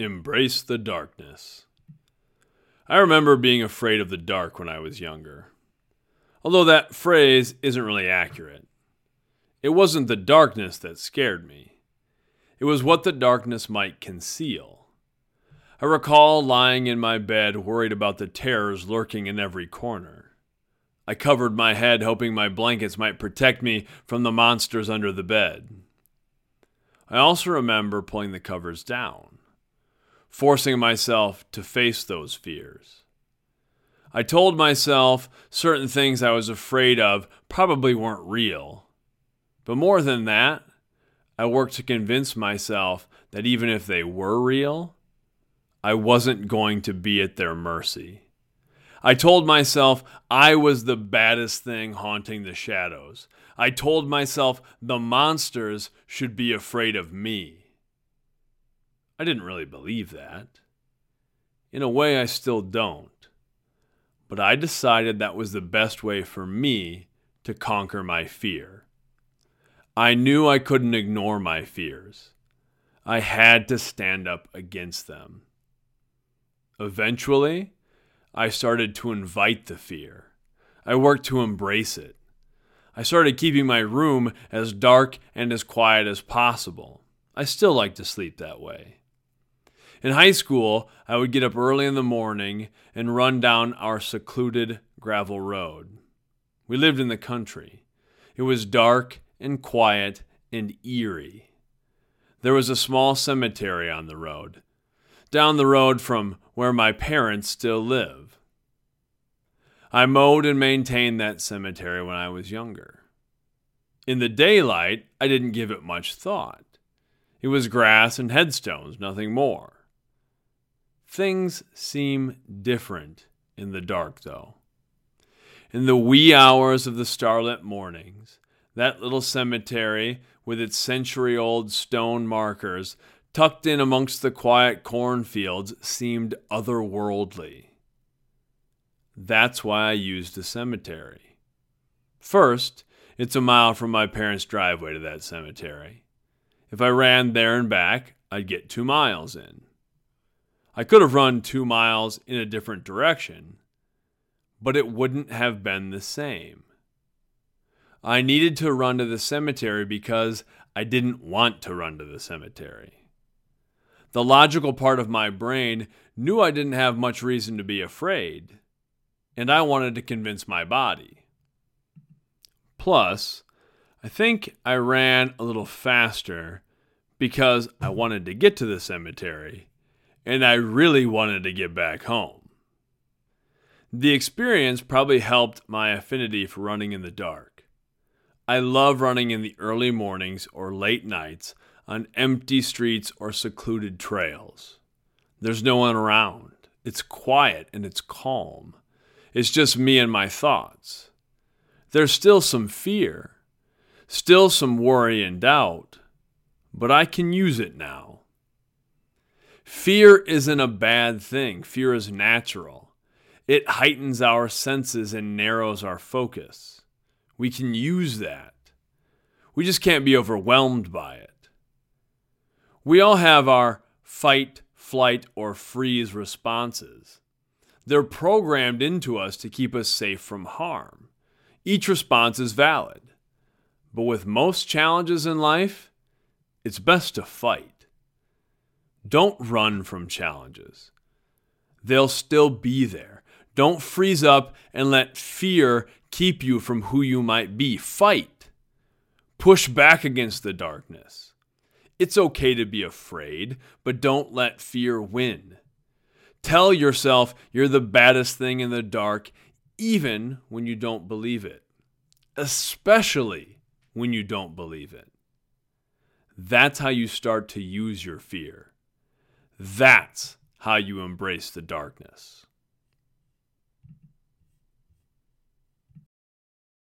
Embrace the darkness. I remember being afraid of the dark when I was younger. Although that phrase isn't really accurate. It wasn't the darkness that scared me, it was what the darkness might conceal. I recall lying in my bed worried about the terrors lurking in every corner. I covered my head, hoping my blankets might protect me from the monsters under the bed. I also remember pulling the covers down forcing myself to face those fears. I told myself certain things I was afraid of probably weren't real. But more than that, I worked to convince myself that even if they were real, I wasn't going to be at their mercy. I told myself I was the baddest thing haunting the shadows. I told myself the monsters should be afraid of me. I didn't really believe that. In a way, I still don't. But I decided that was the best way for me to conquer my fear. I knew I couldn't ignore my fears. I had to stand up against them. Eventually, I started to invite the fear. I worked to embrace it. I started keeping my room as dark and as quiet as possible. I still like to sleep that way. In high school, I would get up early in the morning and run down our secluded gravel road. We lived in the country. It was dark and quiet and eerie. There was a small cemetery on the road, down the road from where my parents still live. I mowed and maintained that cemetery when I was younger. In the daylight, I didn't give it much thought. It was grass and headstones, nothing more. Things seem different in the dark, though. In the wee hours of the starlit mornings, that little cemetery, with its century old stone markers, tucked in amongst the quiet cornfields, seemed otherworldly. That's why I used a cemetery. First, it's a mile from my parents' driveway to that cemetery. If I ran there and back, I'd get two miles in. I could have run two miles in a different direction, but it wouldn't have been the same. I needed to run to the cemetery because I didn't want to run to the cemetery. The logical part of my brain knew I didn't have much reason to be afraid, and I wanted to convince my body. Plus, I think I ran a little faster because I wanted to get to the cemetery and I really wanted to get back home. The experience probably helped my affinity for running in the dark. I love running in the early mornings or late nights on empty streets or secluded trails. There's no one around. It's quiet and it's calm. It's just me and my thoughts. There's still some fear, still some worry and doubt, but I can use it now. Fear isn't a bad thing, fear is natural. It heightens our senses and narrows our focus. We can use that. We just can't be overwhelmed by it. We all have our fight, flight, or freeze responses. They're programmed into us to keep us safe from harm. Each response is valid. But with most challenges in life, it's best to fight. Don't run from challenges. They'll still be there. Don't freeze up and let fear keep you from who you might be. Fight. Push back against the darkness. It's okay to be afraid, but don't let fear win. Tell yourself you're the baddest thing in the dark, even when you don't believe it, especially when you don't believe it. That's how you start to use your fear. That's how you embrace the darkness.